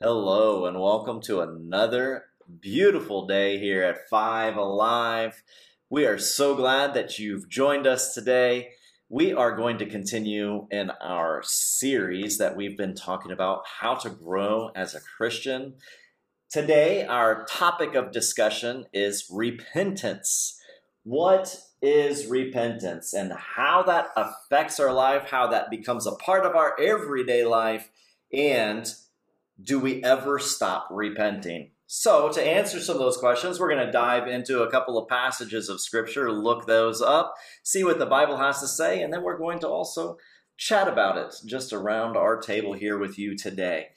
Hello, and welcome to another beautiful day here at Five Alive. We are so glad that you've joined us today. We are going to continue in our series that we've been talking about how to grow as a Christian. Today, our topic of discussion is repentance. What is repentance and how that affects our life, how that becomes a part of our everyday life, and do we ever stop repenting? So, to answer some of those questions, we're going to dive into a couple of passages of Scripture, look those up, see what the Bible has to say, and then we're going to also chat about it just around our table here with you today.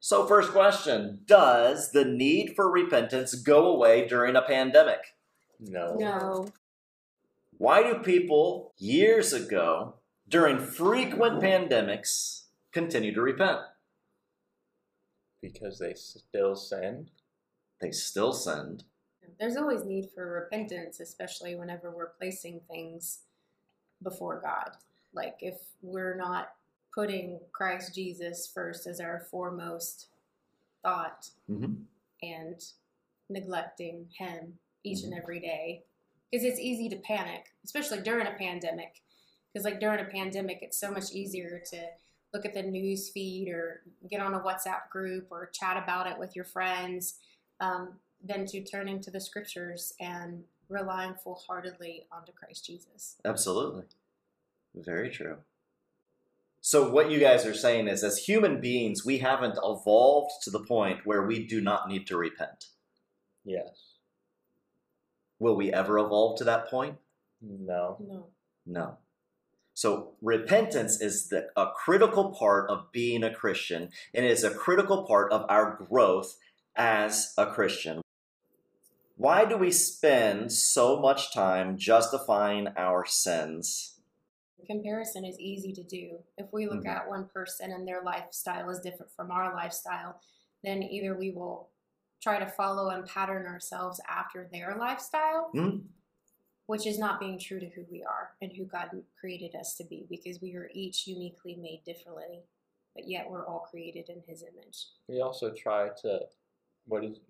So, first question Does the need for repentance go away during a pandemic? No. No. Why do people years ago, during frequent pandemics, continue to repent? Because they still sin. They still sinned. There's always need for repentance, especially whenever we're placing things before God. Like if we're not putting Christ Jesus first as our foremost thought Mm-hmm. and neglecting Him each and every day. Because it's easy to panic, especially during a pandemic. Because, like, during a pandemic, it's so much easier to look at the news feed or get on a WhatsApp group or chat about it with your friends um, than to turning to the scriptures and relying full heartedly onto Christ Jesus. Absolutely. Very true. So, what you guys are saying is, as human beings, we haven't evolved to the point where we do not need to repent. Yes. Will we ever evolve to that point? No. No. No. So, repentance is the, a critical part of being a Christian, and it is a critical part of our growth as a Christian. Why do we spend so much time justifying our sins? Comparison is easy to do. If we look Mhm. at one person and their lifestyle is different from our lifestyle, then either we will try to follow and pattern ourselves after their lifestyle, Hmm? Which is not being true to who we are and who God created us to be because we are each uniquely made differently, but yet we're all created in His image. We also try to what is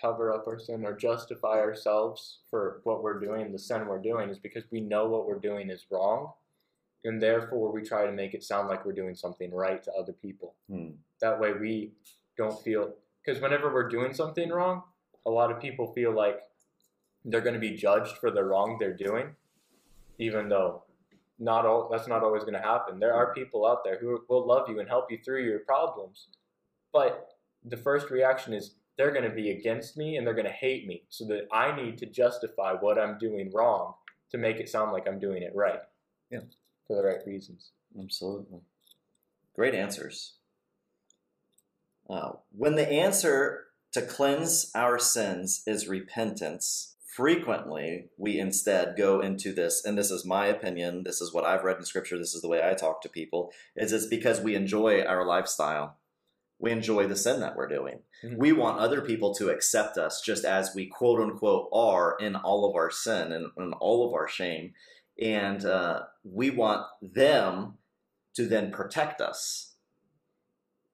cover up our sin or justify ourselves for what we're doing, the sin we're doing, is because we know what we're doing is wrong. And therefore we try to make it sound like we're doing something right to other people. Hmm. That way we don't feel because whenever we're doing something wrong, a lot of people feel like they're going to be judged for the wrong they're doing, even though not all that's not always going to happen. There are people out there who will love you and help you through your problems, but the first reaction is they're going to be against me and they're going to hate me, so that I need to justify what I'm doing wrong to make it sound like I'm doing it right. Yeah. for the right reasons. Absolutely. Great answers. Uh, when the answer to cleanse our sins is repentance, frequently we instead go into this, and this is my opinion, this is what I've read in scripture, this is the way I talk to people, is it's because we enjoy our lifestyle. We enjoy the sin that we're doing. Mhm. We want other people to accept us just as we quote unquote are in all of our sin and, and all of our shame. And uh, we want them to then protect us.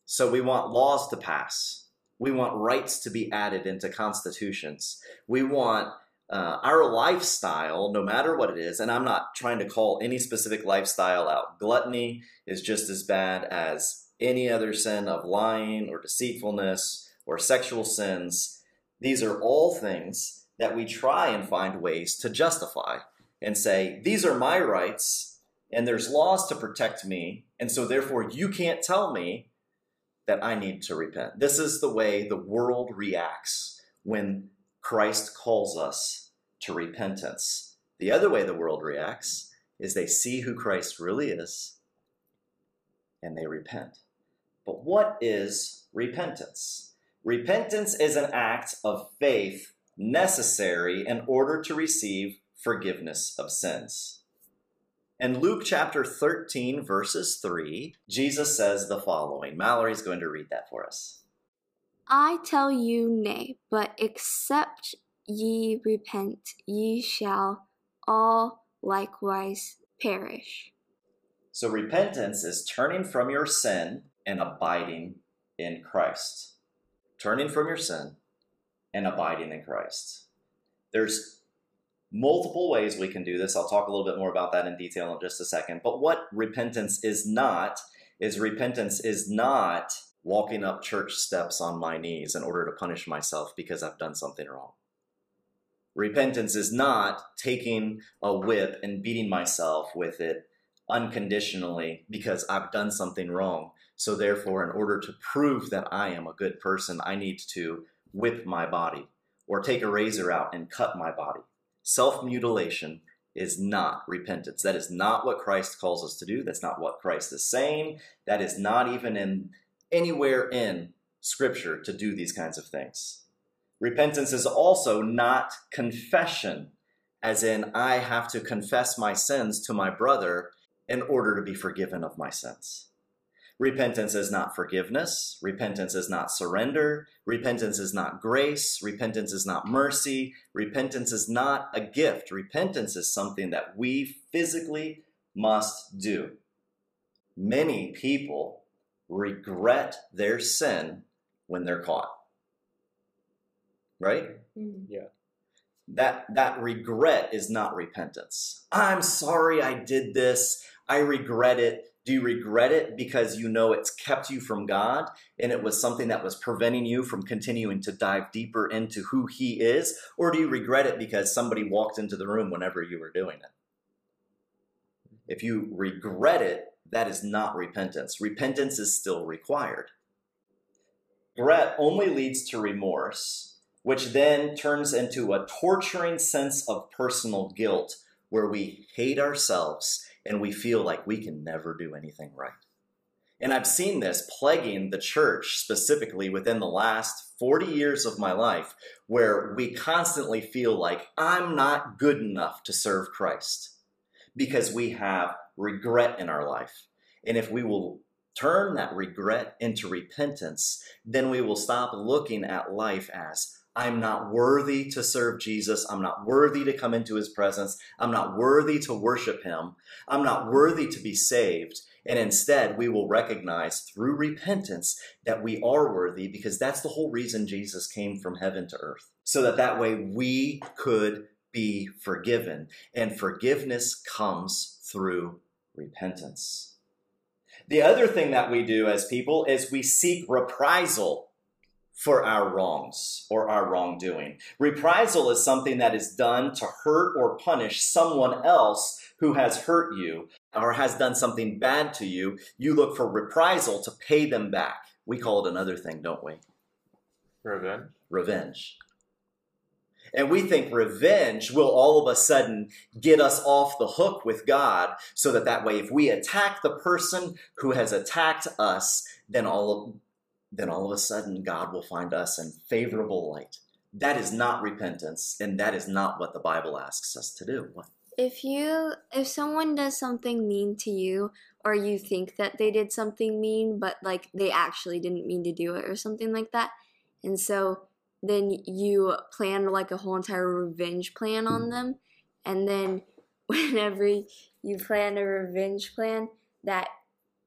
So we want laws to pass. We want rights to be added into constitutions. We want uh, our lifestyle, no matter what it is, and I'm not trying to call any specific lifestyle out. Gluttony is just as bad as any other sin of lying or deceitfulness or sexual sins. These are all things that we try and find ways to justify and say, these are my rights, and there's laws to protect me, and so therefore you can't tell me that I need to repent. This is the way the world reacts when Christ calls us to repentance. The other way the world reacts is they see who Christ really is and they repent. But what is repentance? Repentance is an act of faith necessary in order to receive forgiveness of sins. In Luke chapter 13, verses 3, Jesus says the following. Mallory's going to read that for us. I tell you nay, but except ye repent, ye shall all likewise perish. So, repentance is turning from your sin and abiding in Christ. turning from your sin and abiding in Christ. There's multiple ways we can do this. I'll talk a little bit more about that in detail in just a second. But what repentance is not is repentance is not walking up church steps on my knees in order to punish myself because I've done something wrong. Repentance is not taking a whip and beating myself with it unconditionally because I've done something wrong. So, therefore, in order to prove that I am a good person, I need to whip my body or take a razor out and cut my body. Self mutilation is not repentance. That is not what Christ calls us to do. That's not what Christ is saying. That is not even in anywhere in Scripture to do these kinds of things. Repentance is also not confession, as in, I have to confess my sins to my brother in order to be forgiven of my sins. Repentance is not forgiveness. Repentance is not surrender. Repentance is not grace. Repentance is not mercy. Repentance is not a gift. Repentance is something that we physically must do. Many people regret their sin when they're caught. Right? Mhm. That that regret is not repentance. I'm sorry I did this. I regret it. Do you regret it because you know it's kept you from God and it was something that was preventing you from continuing to dive deeper into who He is? Or do you regret it because somebody walked into the room whenever you were doing it? If you regret it, that is not repentance. Repentance is still required. Regret only leads to remorse, which then turns into a torturing sense of personal guilt where we hate ourselves and we feel like we can never do anything right. And I've seen this plaguing the church specifically within the last 40 years of my life, where we constantly feel like I'm not good enough to serve Christ because we have regret in our life. And if we will turn that regret into repentance, then we will stop looking at life as I'm not worthy to serve Jesus. I'm not worthy to come into his presence. I'm not worthy to worship him. I'm not worthy to be saved. And instead, we will recognize through repentance that we are worthy because that's the whole reason Jesus came from heaven to earth. So that that way we could be forgiven. And forgiveness comes through repentance. The other thing that we do as people is we seek reprisal for our wrongs or our wrongdoing. Reprisal is something that is done to hurt or punish someone else who has hurt you or has done something bad to you. You look for reprisal to pay them back. We call it another thing, don't we? Revenge. Revenge. And we think revenge will all of a sudden get us off the hook with God so that that way if we attack the person who has attacked us, then all of, then all of a sudden God will find us in favorable light. That is not repentance, and that is not what the Bible asks us to do. If you if someone does something mean to you or you think that they did something mean but like they actually didn't mean to do it or something like that and so then you plan like a whole entire revenge plan on them and then whenever you plan a revenge plan that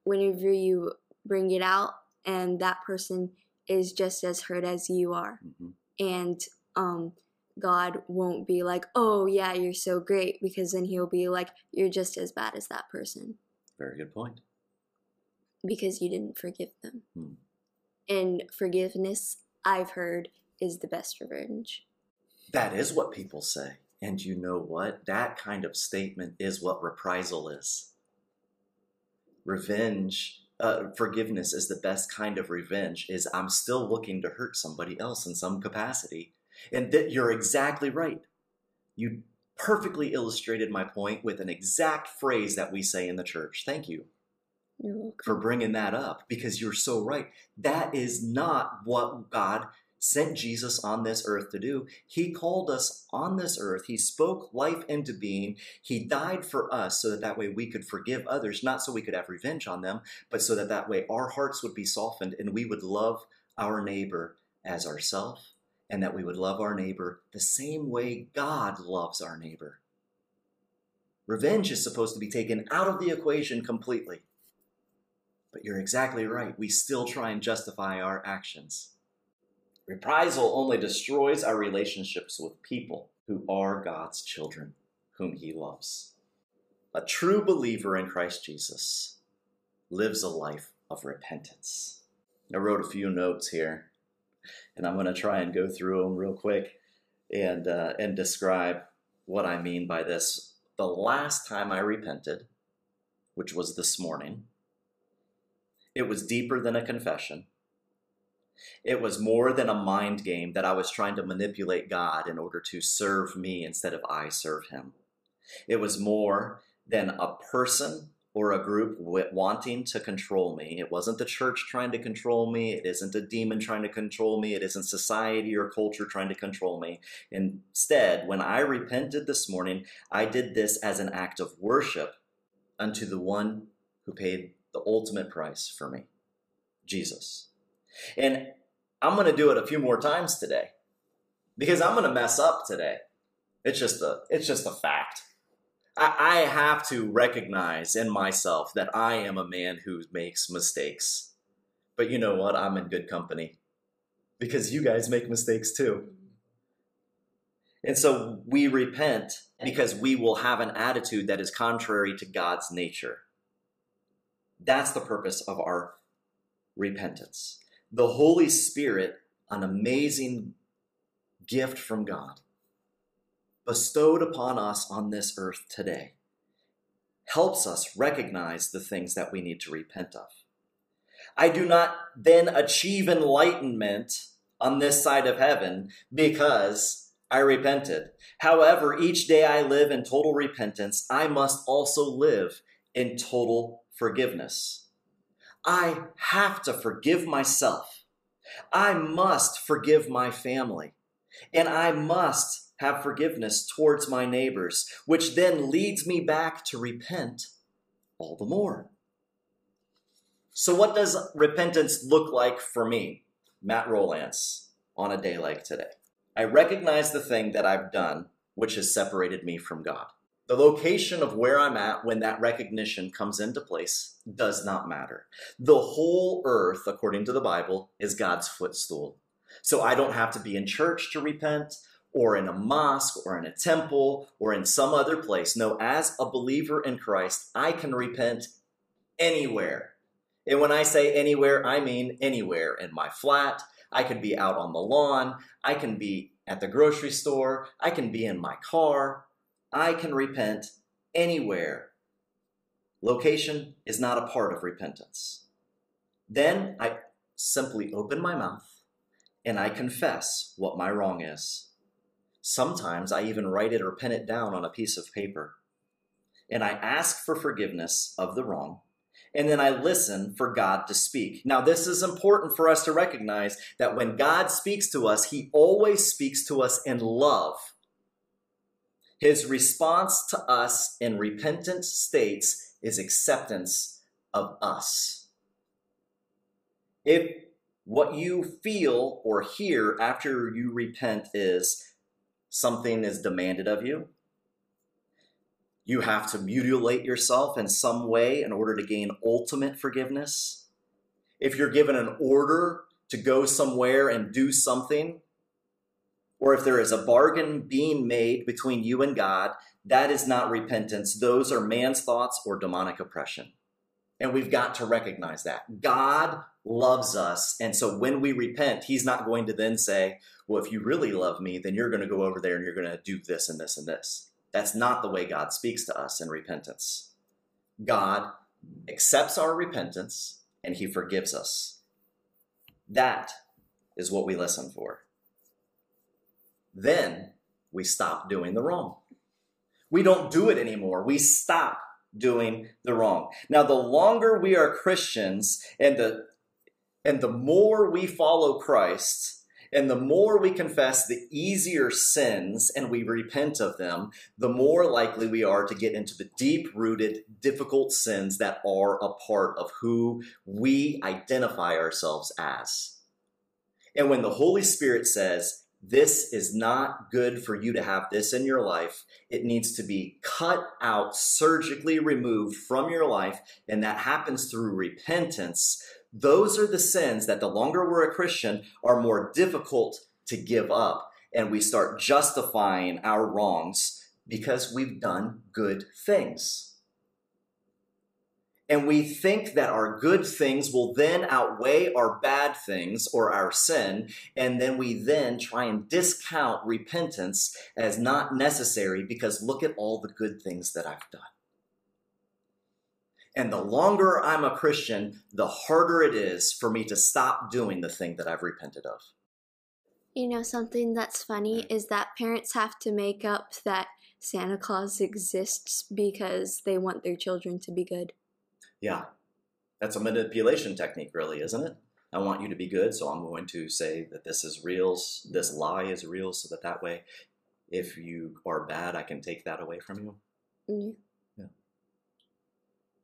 whenever you bring it out and that person is just as hurt as you are Mhm. and um God won't be like, "Oh yeah, you're so great," because then he'll be like, "You're just as bad as that person Very good point. because you didn't forgive them." Hmm. And forgiveness, I've heard, is the best revenge. That is what people say. And you know what? That kind of statement is what reprisal is. Revenge, uh, forgiveness is the best kind of revenge. Is I'm still looking to hurt somebody else in some capacity, and that you're exactly right. You perfectly illustrated my point with an exact phrase that we say in the church. Thank you You're welcome. for bringing that up because you're so right. That is not what God sent Jesus on this earth to do. He called us on this earth. He spoke life into being. He died for us so that that way we could forgive others, not so we could have revenge on them, but so that that way our hearts would be softened and we would love our neighbor as ourself and that we would love our neighbor the same way God loves our neighbor. Revenge is supposed to be taken out of the equation completely. But you're exactly right. We still try and justify our actions. Reprisal only destroys our relationships with people who are God's children, whom He loves. A true believer in Christ Jesus lives a life of repentance. I wrote a few notes here, and I'm going to try and go through them real quick and uh, and describe what I mean by this. The last time I repented, which was this morning, it was deeper than a confession. It was more than a mind game that I was trying to manipulate God in order to serve me instead of I serve him. It was more than a person or a group wanting to control me. It wasn't the church trying to control me. It isn't a demon trying to control me. It isn't society or culture trying to control me. Instead, when I repented this morning, I did this as an act of worship unto the one who paid the ultimate price for me, Jesus. And I'm going to do it a few more times today because I'm going to mess up today. It's just a it's just a fact. I, I have to recognize in myself that I am a man who makes mistakes. But you know what? I'm in good company because you guys make mistakes too. And so we repent because we will have an attitude that is contrary to God's nature. That's the purpose of our repentance the Holy Spirit, an amazing gift from God, bestowed upon us on this earth today, helps us recognize the things that we need to repent of. I do not then achieve enlightenment on this side of heaven because I repented. However, each day I live in total repentance, I must also live in total forgiveness. I have to forgive myself. I must forgive my family. And I must have forgiveness towards my neighbors, which then leads me back to repent all the more. So, what does repentance look like for me, Matt Rolance, on a day like today? I recognize the thing that I've done, which has separated me from God. The location of where I'm at when that recognition comes into place does not matter. The whole earth, according to the Bible, is God's footstool. So I don't have to be in church to repent, or in a mosque, or in a temple, or in some other place. No, as a believer in Christ, I can repent anywhere. And when I say anywhere, I mean anywhere in my flat. I can be out on the lawn. I can be at the grocery store. I can be in my car. I can repent anywhere. Location is not a part of repentance. Then I simply open my mouth and I confess what my wrong is. Sometimes I even write it or pen it down on a piece of paper. And I ask for forgiveness of the wrong. And then I listen for God to speak. Now, this is important for us to recognize that when God speaks to us, He always speaks to us in love his response to us in repentant states is acceptance of us. If what you feel or hear after you repent is something is demanded of you, you have to mutilate yourself in some way in order to gain ultimate forgiveness. If you're given an order to go somewhere and do something, or if there is a bargain being made between you and God, that is not repentance. Those are man's thoughts or demonic oppression. And we've got to recognize that. God loves us. And so when we repent, He's not going to then say, Well, if you really love me, then you're going to go over there and you're going to do this and this and this. That's not the way God speaks to us in repentance. God accepts our repentance and He forgives us. That is what we listen for then we stop doing the wrong. We don't do it anymore. We stop doing the wrong. Now, the longer we are Christians and the and the more we follow Christ, and the more we confess the easier sins and we repent of them, the more likely we are to get into the deep rooted, difficult sins that are a part of who we identify ourselves as. And when the Holy Spirit says, this is not good for you to have this in your life. It needs to be cut out, surgically removed from your life, and that happens through repentance. those are the sins that the longer we're a Christian are more difficult to give up. And we start justifying our wrongs because we've done good things. And we think that our good things will then outweigh our bad things or our sin. And then we then try and discount repentance as not necessary because look at all the good things that I've done. And the longer I'm a Christian, the harder it is for me to stop doing the thing that I've repented of. You know, something that's funny is that parents have to make up that Santa Claus exists because they want their children to be good. Yeah, that's a manipulation technique, really, isn't it? I want you to be good, so I'm going to say that this is real, this lie is real, so that that way, if you are bad, I can take that away from you. Mm. Yeah.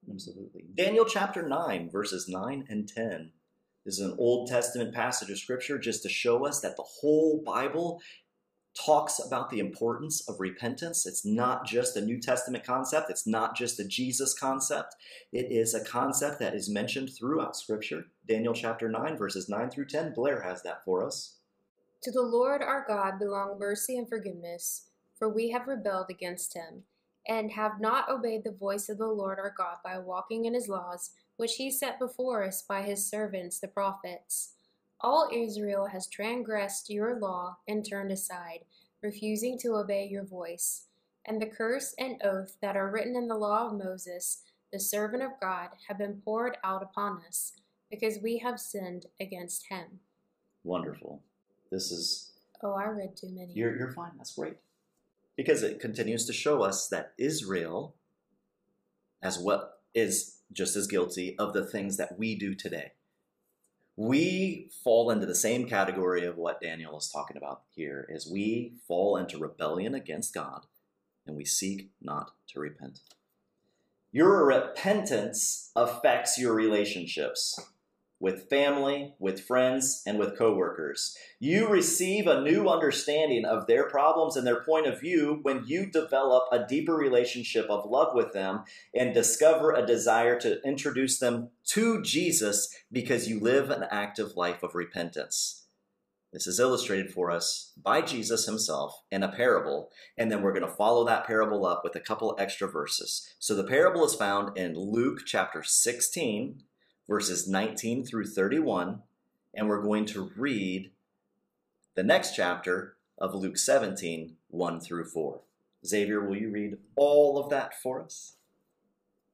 Absolutely. Daniel chapter 9, verses 9 and 10 is an Old Testament passage of Scripture just to show us that the whole Bible talks about the importance of repentance. It's not just a New Testament concept, it's not just a Jesus concept. It is a concept that is mentioned throughout Scripture. Daniel chapter 9, verses 9 through 10. Blair has that for us. To the Lord our God belong mercy and forgiveness, for we have rebelled against him, and have not obeyed the voice of the Lord our God by walking in his laws, which he set before us by his servants the prophets. All Israel has transgressed your law and turned aside, refusing to obey your voice. And the curse and oath that are written in the law of Moses, the servant of God, have been poured out upon us, because we have sinned against him. Wonderful. This is. Oh, I read too many. You're, you're fine. That's great. Because it continues to show us that Israel, as well, is just as guilty of the things that we do today we fall into the same category of what Daniel is talking about here is we fall into rebellion against God and we seek not to repent. Your repentance affects your relationships with family, with friends, and with coworkers. You receive a new understanding of their problems and their point of view when you develop a deeper relationship of love with them and discover a desire to introduce them to Jesus because you live an active life of repentance. This is illustrated for us by Jesus himself in a parable, and then we're going to follow that parable up with a couple extra verses. So the parable is found in Luke chapter 16, verses 19 through 31, and we're going to read the next chapter of Luke 17, 1 through 4. Xavier, will you read all of that for us?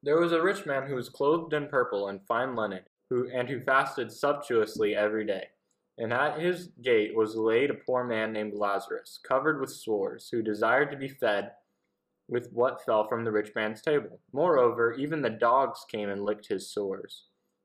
There was a rich man who was clothed in purple and fine linen, who and who fasted sumptuously every day. And at his gate was laid a poor man named Lazarus, covered with sores, who desired to be fed with what fell from the rich man's table. Moreover, even the dogs came and licked his sores.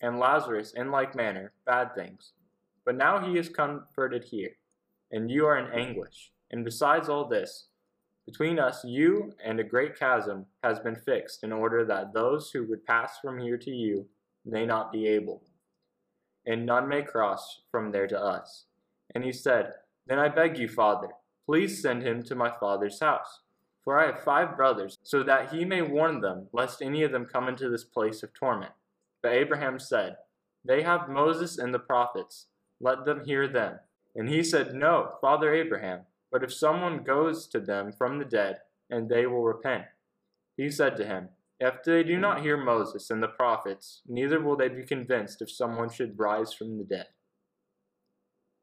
and Lazarus in like manner bad things. But now he is comforted here, and you are in anguish. And besides all this, between us you and a great chasm has been fixed in order that those who would pass from here to you may not be able, and none may cross from there to us. And he said, Then I beg you, Father, please send him to my father's house. For I have five brothers, so that he may warn them, lest any of them come into this place of torment. But Abraham said, They have Moses and the prophets. Let them hear them. And he said, No, Father Abraham, but if someone goes to them from the dead, and they will repent. He said to him, If they do not hear Moses and the prophets, neither will they be convinced if someone should rise from the dead.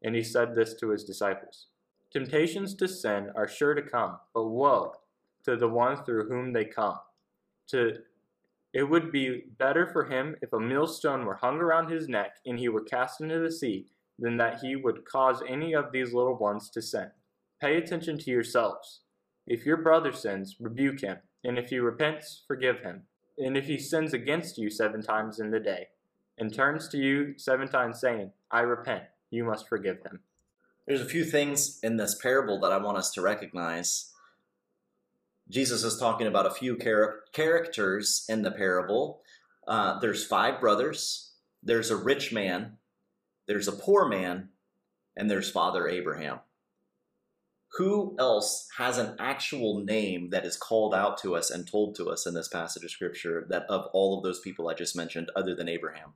And he said this to his disciples Temptations to sin are sure to come, but woe to the one through whom they come. To it would be better for him if a millstone were hung around his neck and he were cast into the sea than that he would cause any of these little ones to sin. Pay attention to yourselves. If your brother sins, rebuke him, and if he repents, forgive him. And if he sins against you seven times in the day, and turns to you seven times, saying, I repent, you must forgive him. There's a few things in this parable that I want us to recognize. Jesus is talking about a few char- characters in the parable. Uh, there's five brothers, there's a rich man, there's a poor man, and there's Father Abraham. Who else has an actual name that is called out to us and told to us in this passage of scripture that of all of those people I just mentioned, other than Abraham?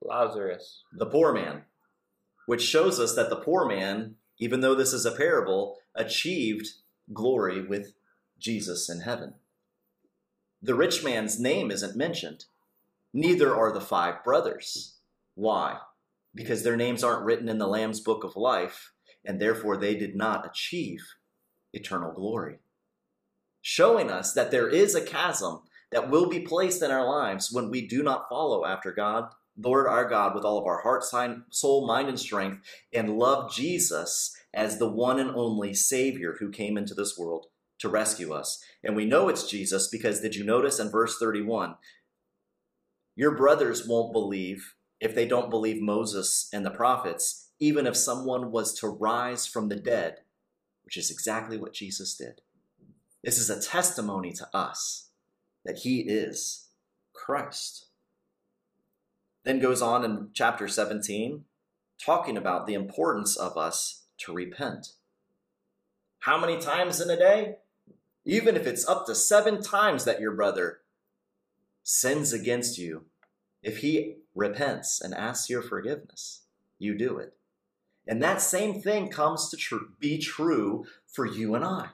Lazarus. The poor man, which shows us that the poor man, even though this is a parable, achieved glory with Jesus in heaven. The rich man's name isn't mentioned. Neither are the five brothers. Why? Because their names aren't written in the Lamb's book of life, and therefore they did not achieve eternal glory. Showing us that there is a chasm that will be placed in our lives when we do not follow after God, Lord our God, with all of our heart, soul, mind, and strength, and love Jesus as the one and only Savior who came into this world to rescue us. And we know it's Jesus because did you notice in verse 31? Your brothers won't believe if they don't believe Moses and the prophets, even if someone was to rise from the dead, which is exactly what Jesus did. This is a testimony to us that he is Christ. Then goes on in chapter 17, talking about the importance of us to repent. How many times in a day? Even if it's up to seven times that your brother sins against you, if he repents and asks your forgiveness, you do it. And that same thing comes to tr- be true for you and I.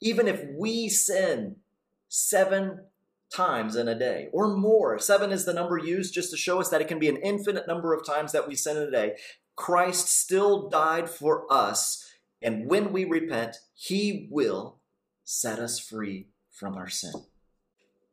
Even if we sin seven times in a day or more, seven is the number used just to show us that it can be an infinite number of times that we sin in a day, Christ still died for us. And when we repent, he will set us free from our sin.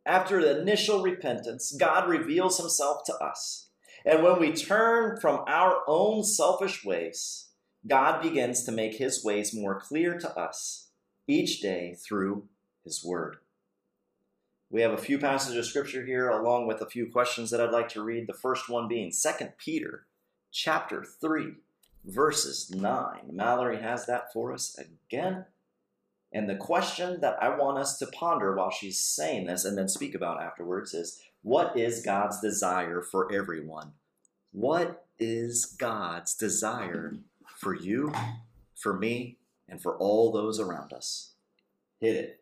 After the initial repentance, God reveals himself to us. And when we turn from our own selfish ways, God begins to make his ways more clear to us each day through his word. We have a few passages of scripture here along with a few questions that I'd like to read. The first one being 2 Peter chapter 3 verses 9. Mallory has that for us again. And the question that I want us to ponder while she's saying this and then speak about afterwards is what is God's desire for everyone? What is God's desire for you, for me, and for all those around us? Hit it.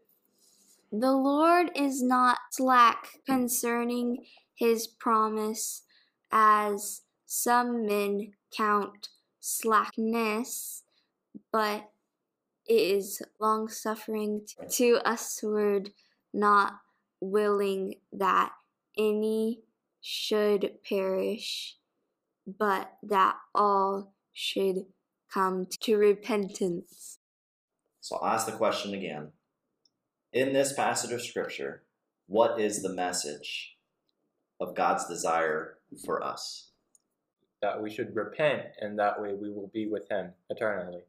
The Lord is not slack concerning his promise, as some men count slackness, but is long suffering to usward, not willing that any should perish, but that all should come to repentance. So I'll ask the question again. In this passage of Scripture, what is the message of God's desire for us? That we should repent, and that way we will be with Him eternally.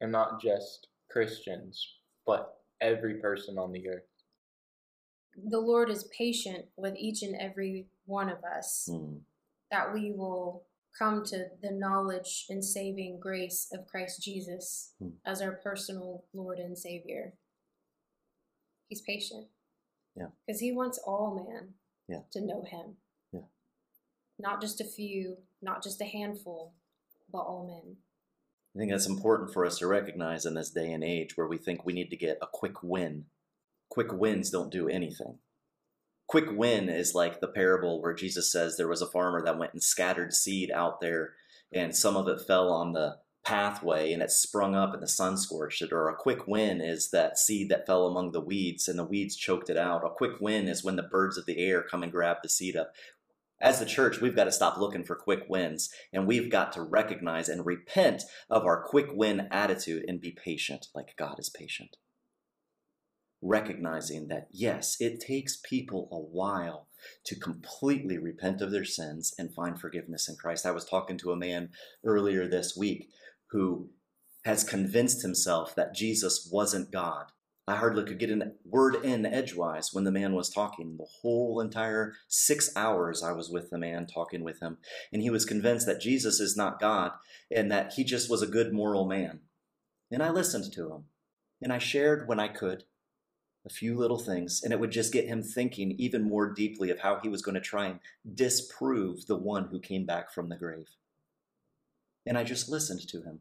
And not just Christians, but every person on the earth. The Lord is patient with each and every one of us, Hmm. that we will come to the knowledge and saving grace of Christ Jesus Hmm. as our personal Lord and Savior. He's patient. Yeah. Because he wants all man Yeah. to know him. Yeah. Not just a few, not just a handful, but all men. I think that's important for us to recognize in this day and age where we think we need to get a quick win. Quick wins don't do anything. Quick win is like the parable where Jesus says there was a farmer that went and scattered seed out there, and some of it fell on the pathway and it sprung up and the sun scorched it. Or a quick win is that seed that fell among the weeds and the weeds choked it out. A quick win is when the birds of the air come and grab the seed up as the church, we've got to stop looking for quick wins and we've got to recognize and repent of our quick win attitude and be patient like God is patient. Recognizing that, yes, it takes people a while to completely repent of their sins and find forgiveness in Christ. I was talking to a man earlier this week who has convinced himself that Jesus wasn't God I hardly could get a word in edgewise when the man was talking. The whole entire six hours I was with the man, talking with him, and he was convinced that Jesus is not God and that he just was a good moral man. And I listened to him, and I shared when I could a few little things, and it would just get him thinking even more deeply of how he was going to try and disprove the one who came back from the grave. And I just listened to him.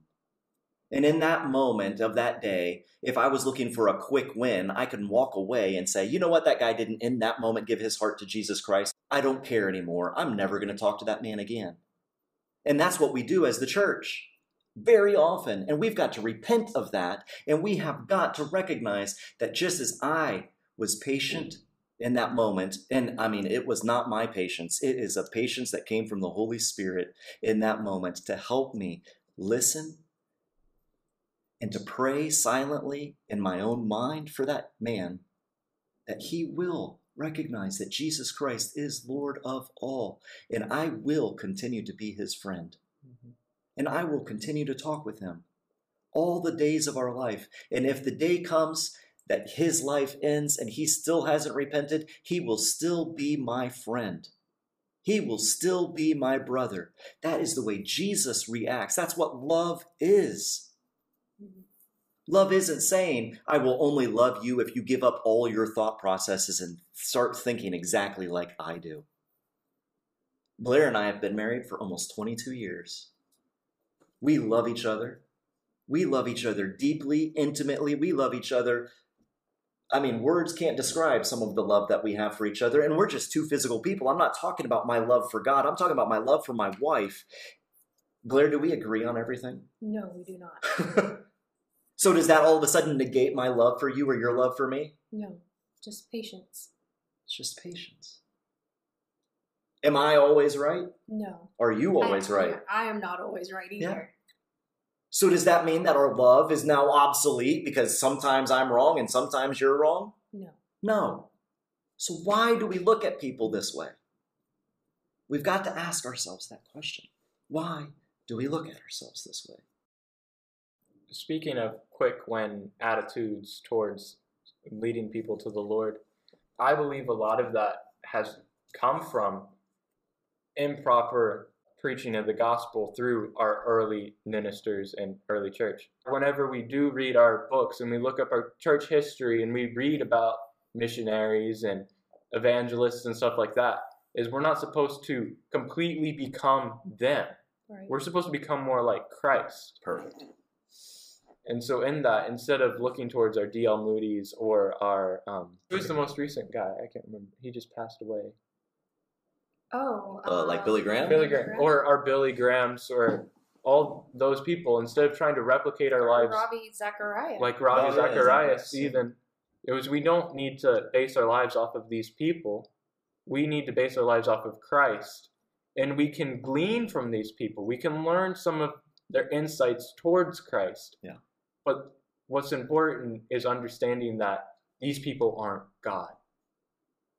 And in that moment of that day, if I was looking for a quick win, I could walk away and say, you know what, that guy didn't in that moment give his heart to Jesus Christ. I don't care anymore. I'm never going to talk to that man again. And that's what we do as the church very often. And we've got to repent of that. And we have got to recognize that just as I was patient in that moment, and I mean, it was not my patience, it is a patience that came from the Holy Spirit in that moment to help me listen and to pray silently in my own mind for that man, that he will recognize that Jesus Christ is Lord of all, and I will continue to be his friend. Mm-hmm. And I will continue to talk with him all the days of our life. And if the day comes that his life ends and he still hasn't repented, he will still be my friend. He will still be my brother. That is the way Jesus reacts. That's what love is. Love isn't saying, I will only love you if you give up all your thought processes and start thinking exactly like I do. Blair and I have been married for almost 22 years. We love each other. We love each other deeply, intimately. We love each other. I mean, words can't describe some of the love that we have for each other. And we're just two physical people. I'm not talking about my love for God, I'm talking about my love for my wife. Blair, do we agree on everything? No, we do not. So does that all of a sudden negate my love for you or your love for me? No, just patience. It's just patience. Am I always right? No. Are you always I, right? I am not always right either. Yeah. So does that mean that our love is now obsolete because sometimes I'm wrong and sometimes you're wrong? No. No. So why do we look at people this way? We've got to ask ourselves that question. Why do we look at ourselves this way? Speaking of quick when attitudes towards leading people to the Lord, I believe a lot of that has come from improper preaching of the gospel through our early ministers and early church. Whenever we do read our books and we look up our church history and we read about missionaries and evangelists and stuff like that, is we're not supposed to completely become them. Right. We're supposed to become more like Christ. Perfect. And so in that, instead of looking towards our D.L. Moody's or our um, who's the most recent guy? I can't remember. He just passed away. Oh, uh, like Billy Graham. Billy Graham, or our Billy Grahams, or all those people. Instead of trying to replicate our lives, Ravi Zacharias, like Ravi oh, Zacharias, yeah, even it was. We don't need to base our lives off of these people. We need to base our lives off of Christ, and we can glean from these people. We can learn some of their insights towards Christ. Yeah. But what's important is understanding that these people aren't God.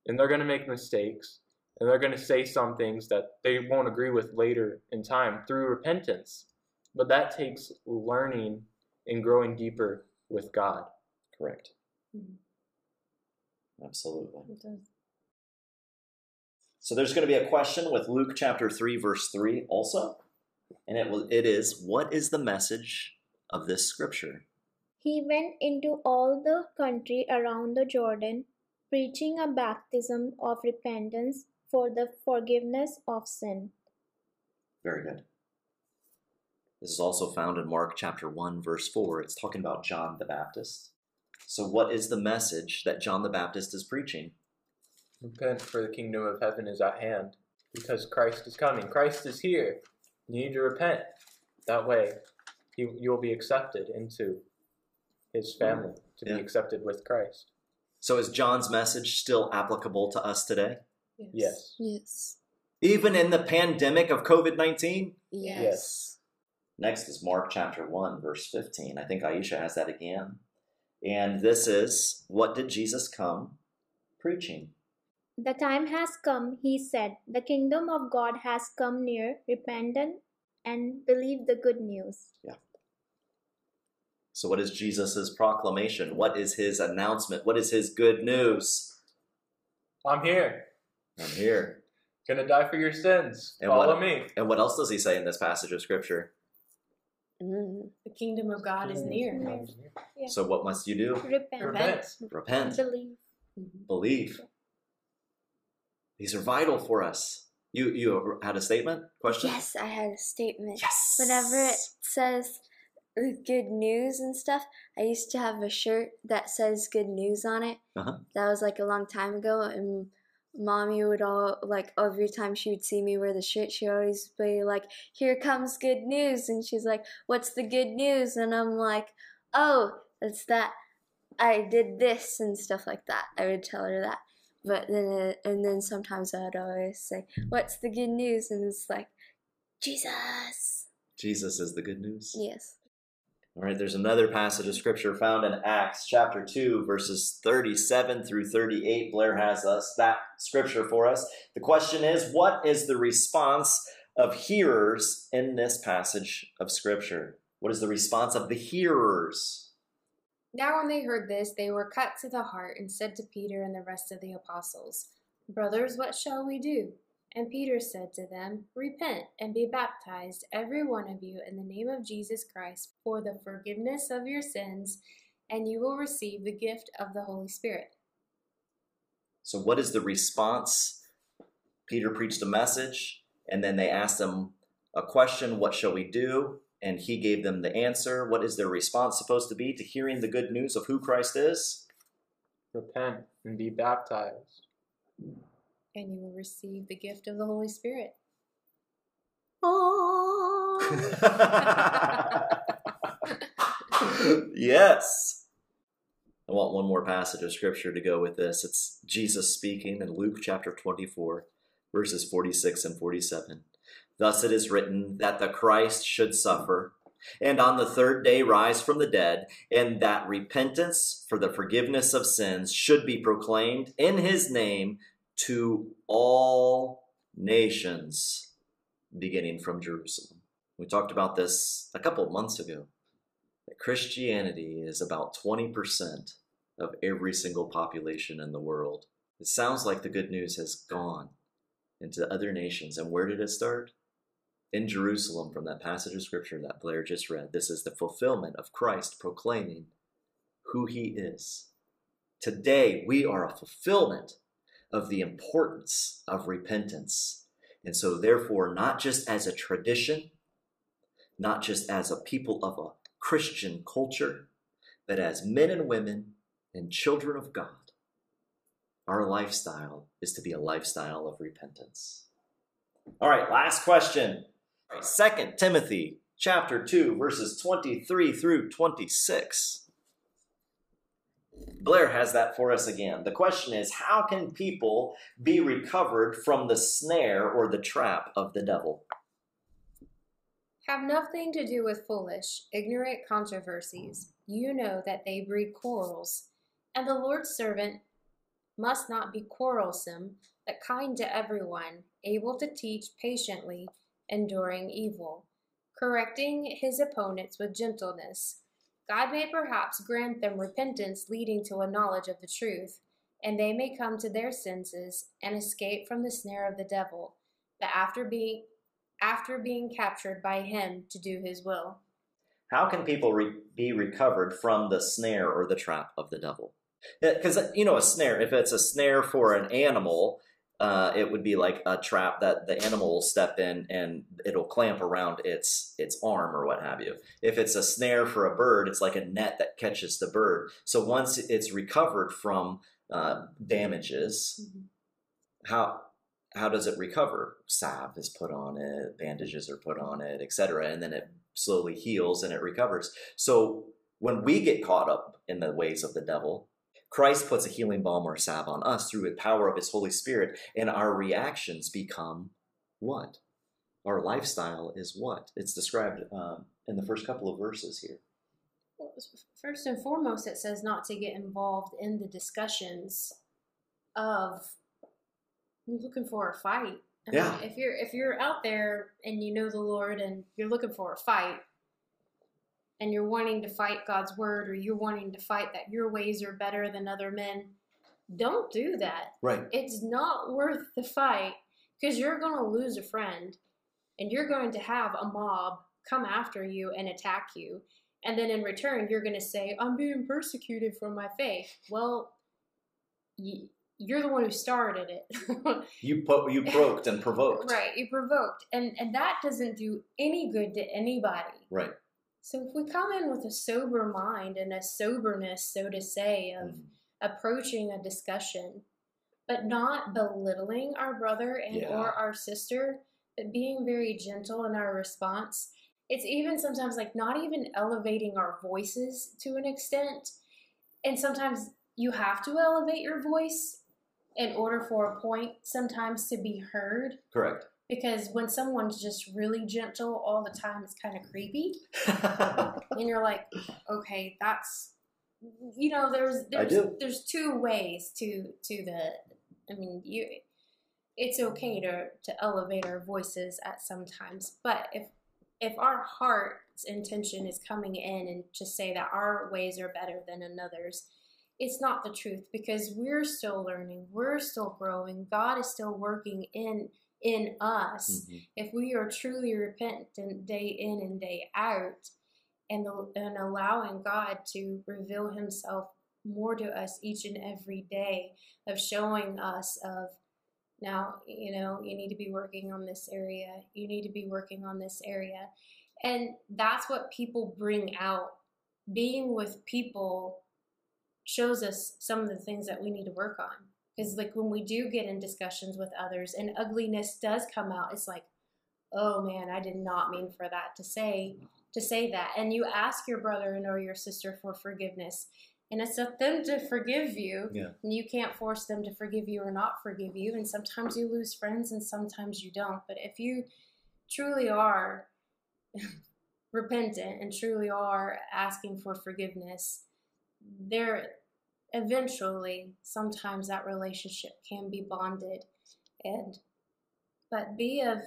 And they're going to make mistakes and they're going to say some things that they won't agree with later in time through repentance. But that takes learning and growing deeper with God. Correct. Mm-hmm. Absolutely. So there's going to be a question with Luke chapter 3 verse 3 also. And it will it is what is the message of this scripture. He went into all the country around the Jordan, preaching a baptism of repentance for the forgiveness of sin. Very good. This is also found in Mark chapter 1, verse 4. It's talking about John the Baptist. So, what is the message that John the Baptist is preaching? Repent, for the kingdom of heaven is at hand, because Christ is coming. Christ is here. You need to repent. That way, you, you'll be accepted into his mm. family to yeah. be accepted with Christ. So is John's message still applicable to us today? Yes. Yes. Even in the pandemic of COVID 19? Yes. yes. Next is Mark chapter 1, verse 15. I think Aisha has that again. And this is what did Jesus come preaching? The time has come, he said. The kingdom of God has come near. Repent and believe the good news. Yeah. So, what is Jesus' proclamation? What is his announcement? What is his good news? I'm here. I'm here. Gonna die for your sins. And Follow what- me. And what else does he say in this passage of scripture? Mm. The kingdom of God is near. Yeah. So, what must you do? Repent. Repent. Repent, Believe. Believe. These are vital for us. You you had a statement? Question? Yes, I had a statement. Yes. Whenever it says uh, good news and stuff, I used to have a shirt that says good news on it. Uh-huh. That was like a long time ago, and mommy would all like every time she would see me wear the shirt, she always be like, "Here comes good news," and she's like, "What's the good news?" And I'm like, "Oh, it's that I did this and stuff like that." I would tell her that. But then, it, and then sometimes I'd always say, "What's the good news?" And it's like, Jesus. Jesus is the good news. Yes. All right, there's another passage of scripture found in Acts chapter 2, verses 37 through 38. Blair has us that scripture for us. The question is what is the response of hearers in this passage of scripture? What is the response of the hearers? Now, when they heard this, they were cut to the heart and said to Peter and the rest of the apostles, Brothers, what shall we do? And Peter said to them, Repent and be baptized, every one of you, in the name of Jesus Christ, for the forgiveness of your sins, and you will receive the gift of the Holy Spirit. So, what is the response? Peter preached a message, and then they asked him a question What shall we do? And he gave them the answer. What is their response supposed to be to hearing the good news of who Christ is? Repent and be baptized. And you will receive the gift of the Holy Spirit. Oh. yes. I want one more passage of scripture to go with this. It's Jesus speaking in Luke chapter 24, verses 46 and 47. Thus it is written that the Christ should suffer and on the third day rise from the dead, and that repentance for the forgiveness of sins should be proclaimed in his name to all nations, beginning from Jerusalem. We talked about this a couple of months ago that Christianity is about 20% of every single population in the world. It sounds like the good news has gone into other nations. And where did it start? In Jerusalem, from that passage of scripture that Blair just read. This is the fulfillment of Christ proclaiming who he is. Today, we are a fulfillment of the importance of repentance. And so, therefore, not just as a tradition, not just as a people of a Christian culture, but as men and women and children of God, our lifestyle is to be a lifestyle of repentance. All right, last question. Second Timothy chapter 2 verses 23 through 26. Blair has that for us again. The question is how can people be recovered from the snare or the trap of the devil? Have nothing to do with foolish, ignorant controversies. You know that they breed quarrels. And the Lord's servant must not be quarrelsome, but kind to everyone, able to teach patiently, enduring evil, correcting his opponents with gentleness. God may perhaps grant them repentance leading to a knowledge of the truth, and they may come to their senses and escape from the snare of the devil, that after being after being captured by him to do his will. How can people re- be recovered from the snare or the trap of the devil? Eh, because, you know, a snare, if it's a snare for an animal, uh, it would be like a trap that the animal will step in and it'll clamp around its its arm or what have you. If it's a snare for a bird, it's like a net that catches the bird. So once it's recovered from uh, damages, how how does it recover? Salve is put on it, bandages are put on it, etc., and then it slowly heals and it recovers. So when we get caught up in the ways of the devil, Christ puts a healing balm or salve on us through the power of his Holy Spirit, and our reactions become what? Our lifestyle is what? It's described um, in the first couple of verses here. Well, First and foremost, it says not to get involved in the discussions of looking for a fight. I mean, Yeah. if you're if you're out there and you know the Lord and you're looking for a fight, and you're wanting to fight God's word or you're wanting to fight that your ways are better than other men, don't do that. Right. It's not worth the fight because you're going to lose a friend and you're going to have a mob come after you and attack you. And then in return, you're going to say, I'm being persecuted for my faith. Well, y- you're the one who started it. You po- you provoked and provoked. right. You provoked. And, and that doesn't do any good to anybody. Right. So if we come in with a sober mind and a soberness, so to say, of Mhm. approaching a discussion, but not belittling our brother and Yeah. or our sister, but being very gentle in our response. It's even sometimes like not even elevating our voices to an extent. And sometimes you have to elevate your voice in order for a point sometimes to be heard. Correct. Because when someone's just really gentle all the time, it's kind of creepy. And you're like, okay, that's you know, there's there's there's two ways to to the I mean, you it's okay to to elevate our voices at some times, but if if our heart's intention is coming in and to say that our ways are better than another's, it's not the truth because we're still learning, we're still growing, God is still working in in us Mhm. if we are truly repentant day in and day out and, and allowing God to reveal himself more to us each and every day of showing us of now you know you need to be working on this area. You need to be working on this area. And that's what people bring out. Being with people shows us some of the things that we need to work on because like when we do get in discussions with others and ugliness does come out it's like oh man i did not mean for that to say to say that. And you ask your brother and or your sister for forgiveness and it's up them to forgive you. Yeah. and you can't force them to forgive you or not forgive you and sometimes you lose friends and sometimes you don't. But if you truly are repentant and truly are asking for forgiveness there eventually sometimes that relationship can be bonded and but be of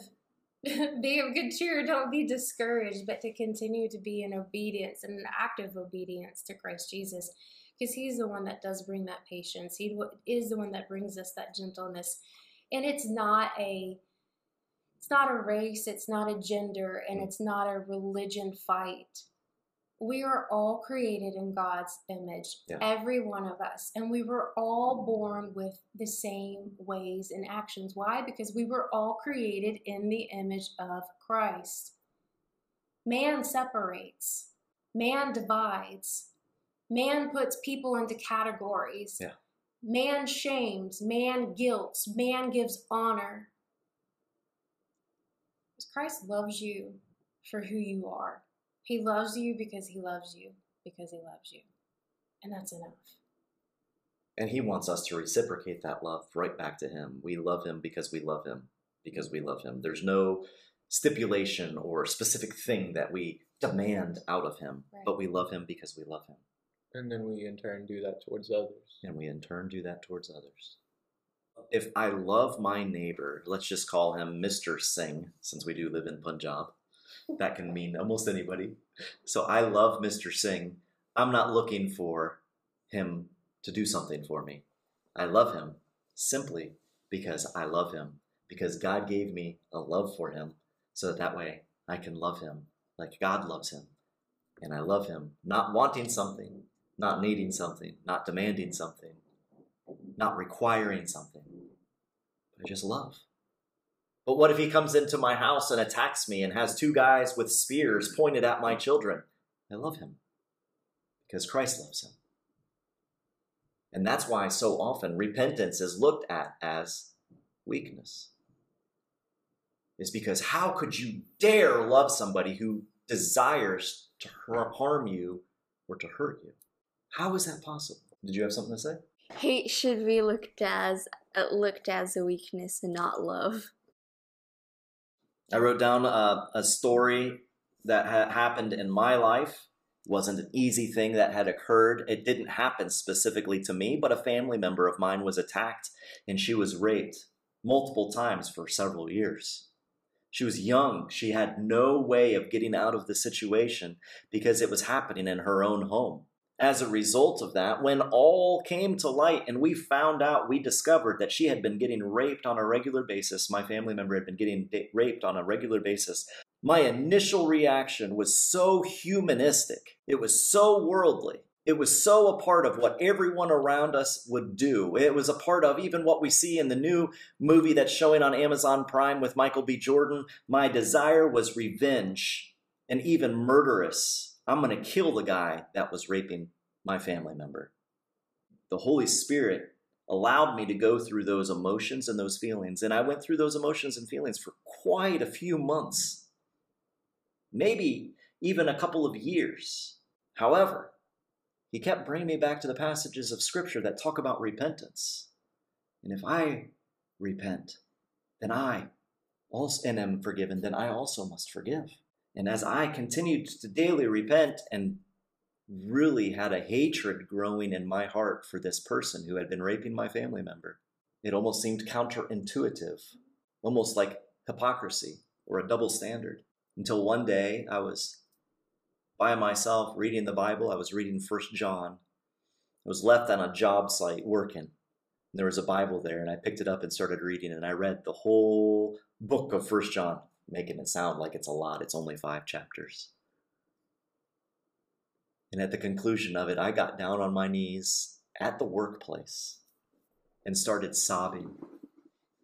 be of good cheer don't be discouraged but to continue to be in obedience and an active obedience to christ jesus because he's the one that does bring that patience. He is the one that brings us that gentleness. And it's not a it's not a race it's not a gender and mm. it's not a religion fight we are all created in God's image, Yeah. every one of us, and we were all born with the same ways and actions. Why? Because we were all created in the image of Christ. Man separates, man divides, man puts people into categories, Yeah. man shames, man guilts, man gives honor. Because Christ loves you for who you are. He loves you because he loves you, because he loves you. And that's enough. And he wants us to reciprocate that love right back to him. We love him because we love him, because we love him. There's no stipulation or specific thing that we demand out of him, Right. but we love him because we love him. And then we in turn do that towards others. And we in turn do that towards others. If I love my neighbor, let's just call him Mr. Singh, since we do live in Punjab. That can mean almost anybody. So I love Mr. Singh. I'm not looking for him to do something for me. I love him simply because I love him, because God gave me a love for him so that that way I can love him like God loves him. And I love him not wanting something, not needing something, not demanding something, not requiring something. I just love. But what if he comes into my house and attacks me and has two guys with spears pointed at my children? I love him because Christ loves him. And that's why so often repentance is looked at as weakness. Is because how could you dare love somebody who desires to harm you or to hurt you? How is that possible? Did you have something to say? Hate should be looked as looked as a weakness and not love. I wrote down a, a story that had happened in my life. Wasn't an easy thing that had occurred. It didn't happen specifically to me, but a family member of mine was attacked and she was raped multiple times for several years. She was young. She had no way of getting out of the situation because it was happening in her own home. As a result of that, when all came to light and we found out, we discovered that she had been getting raped on a regular basis, my family member had been getting raped on a regular basis. My initial reaction was so humanistic, it was so worldly, it was so a part of what everyone around us would do. It was a part of even what we see in the new movie that's showing on Amazon Prime with Michael B. Jordan. My desire was revenge and even murderous. I'm going to kill the guy that was raping my family member. The Holy Spirit allowed me to go through those emotions and those feelings. And I went through those emotions and feelings for quite a few months, maybe even a couple of years. However, he kept bringing me back to the passages of Scripture that talk about repentance. And if I repent, then I also and am forgiven, then I also must forgive. And as I continued to daily repent and really had a hatred growing in my heart for this person who had been raping my family member, it almost seemed counterintuitive, almost like hypocrisy or a double standard. Until one day I was by myself reading the Bible. I was reading First John. I was left on a job site working. and There was a Bible there, and I picked it up and started reading, and I read the whole book of First John, making it sound like it's a lot. It's only five chapters. And at the conclusion of it, I got down on my knees at the workplace and started sobbing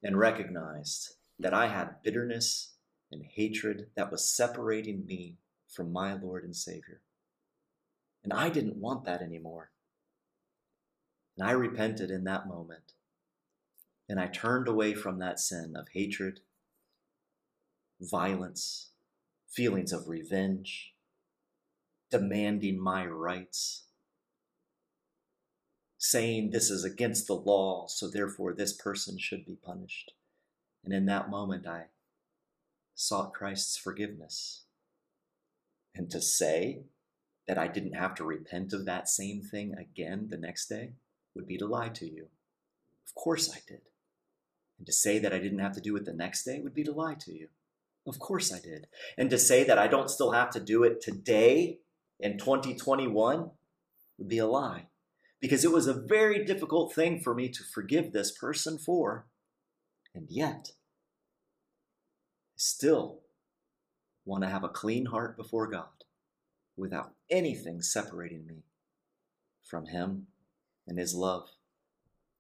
and recognized that I had bitterness and hatred that was separating me from my Lord and Savior. And I didn't want that anymore. And I repented in that moment. And I turned away from that sin of hatred, violence, feelings of revenge, demanding my rights, saying this is against the law, so therefore this person should be punished. And in that moment, I sought Christ's forgiveness. And to say that I didn't have to repent of that same thing again the next day would be to lie to you. Of course I did. And to say that I didn't have to do it the next day would be to lie to you. Of course I did. And to say that I don't still have to do it today in 2021 would be a lie. Because it was a very difficult thing for me to forgive this person for. And yet, I still want to have a clean heart before God without anything separating me from Him and His love,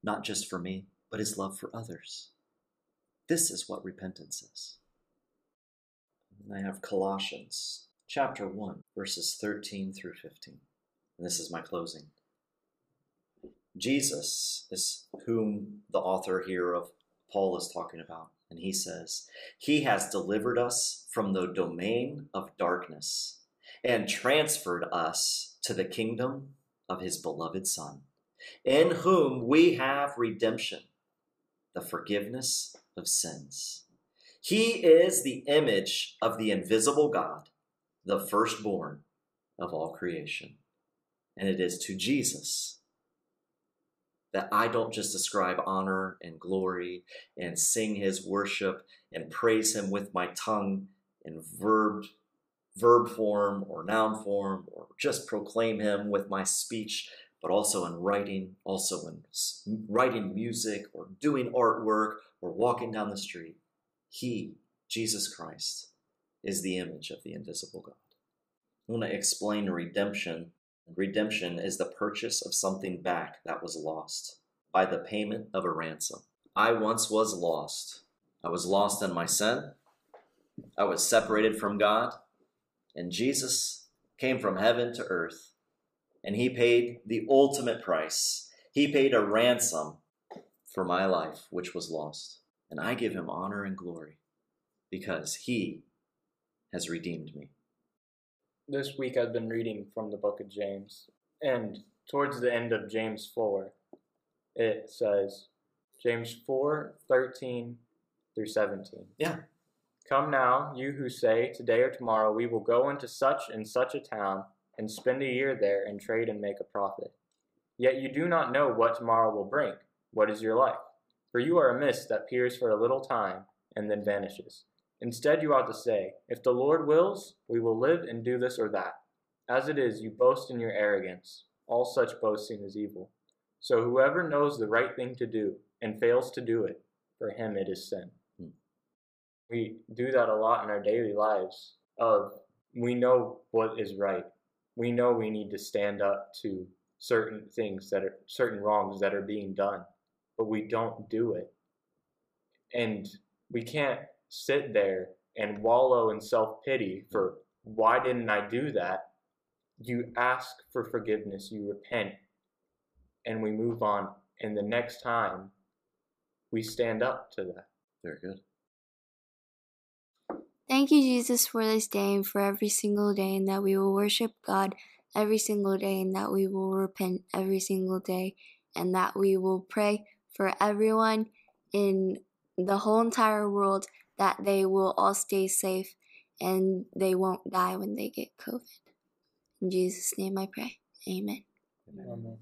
not just for me, but His love for others. This is what repentance is. And I have Colossians chapter 1, verses 13 through 15. And this is my closing. Jesus is whom the author here of Paul is talking about. And he says, He has delivered us from the domain of darkness and transferred us to the kingdom of his beloved Son, in whom we have redemption, the forgiveness of sins. He is the image of the invisible God, the firstborn of all creation. And it is to Jesus that I don't just ascribe honor and glory and sing his worship and praise him with my tongue in verb verb form or noun form or just proclaim him with my speech but also in writing also in writing music or doing artwork or walking down the street he Jesus Christ is the image of the invisible God I want to explain redemption Redemption is the purchase of something back that was lost by the payment of a ransom. I once was lost. I was lost in my sin. I was separated from God. And Jesus came from heaven to earth. And he paid the ultimate price. He paid a ransom for my life, which was lost. And I give him honor and glory because he has redeemed me this week I've been reading from the book of James, and towards the end of James 4, it says, James 4 13 through 17. Yeah. Come now, you who say, Today or tomorrow we will go into such and such a town and spend a year there and trade and make a profit. Yet you do not know what tomorrow will bring. What is your life? For you are a mist that appears for a little time and then vanishes. Instead, you ought to say, If the Lord wills, we will live and do this or that. As it is, you boast in your arrogance. All such boasting is evil. So whoever knows the right thing to do and fails to do it, for him it is sin. Hmm. We do that a lot in our daily lives of we know what is right. We know we need to stand up to certain things that are certain wrongs that are being done, but we don't do it. And we can't sit there and wallow in self pity for why didn't I do that? You ask for forgiveness, you repent, and we move on. And the next time, we stand up to that. Very good. Thank you, Jesus, for this day and for every single day, and that we will worship God every single day, and that we will repent every single day, and that we will pray for everyone in the whole entire world that they will all stay safe and they won't die when they get COVID. In Jesus' name I pray. Amen. Amen.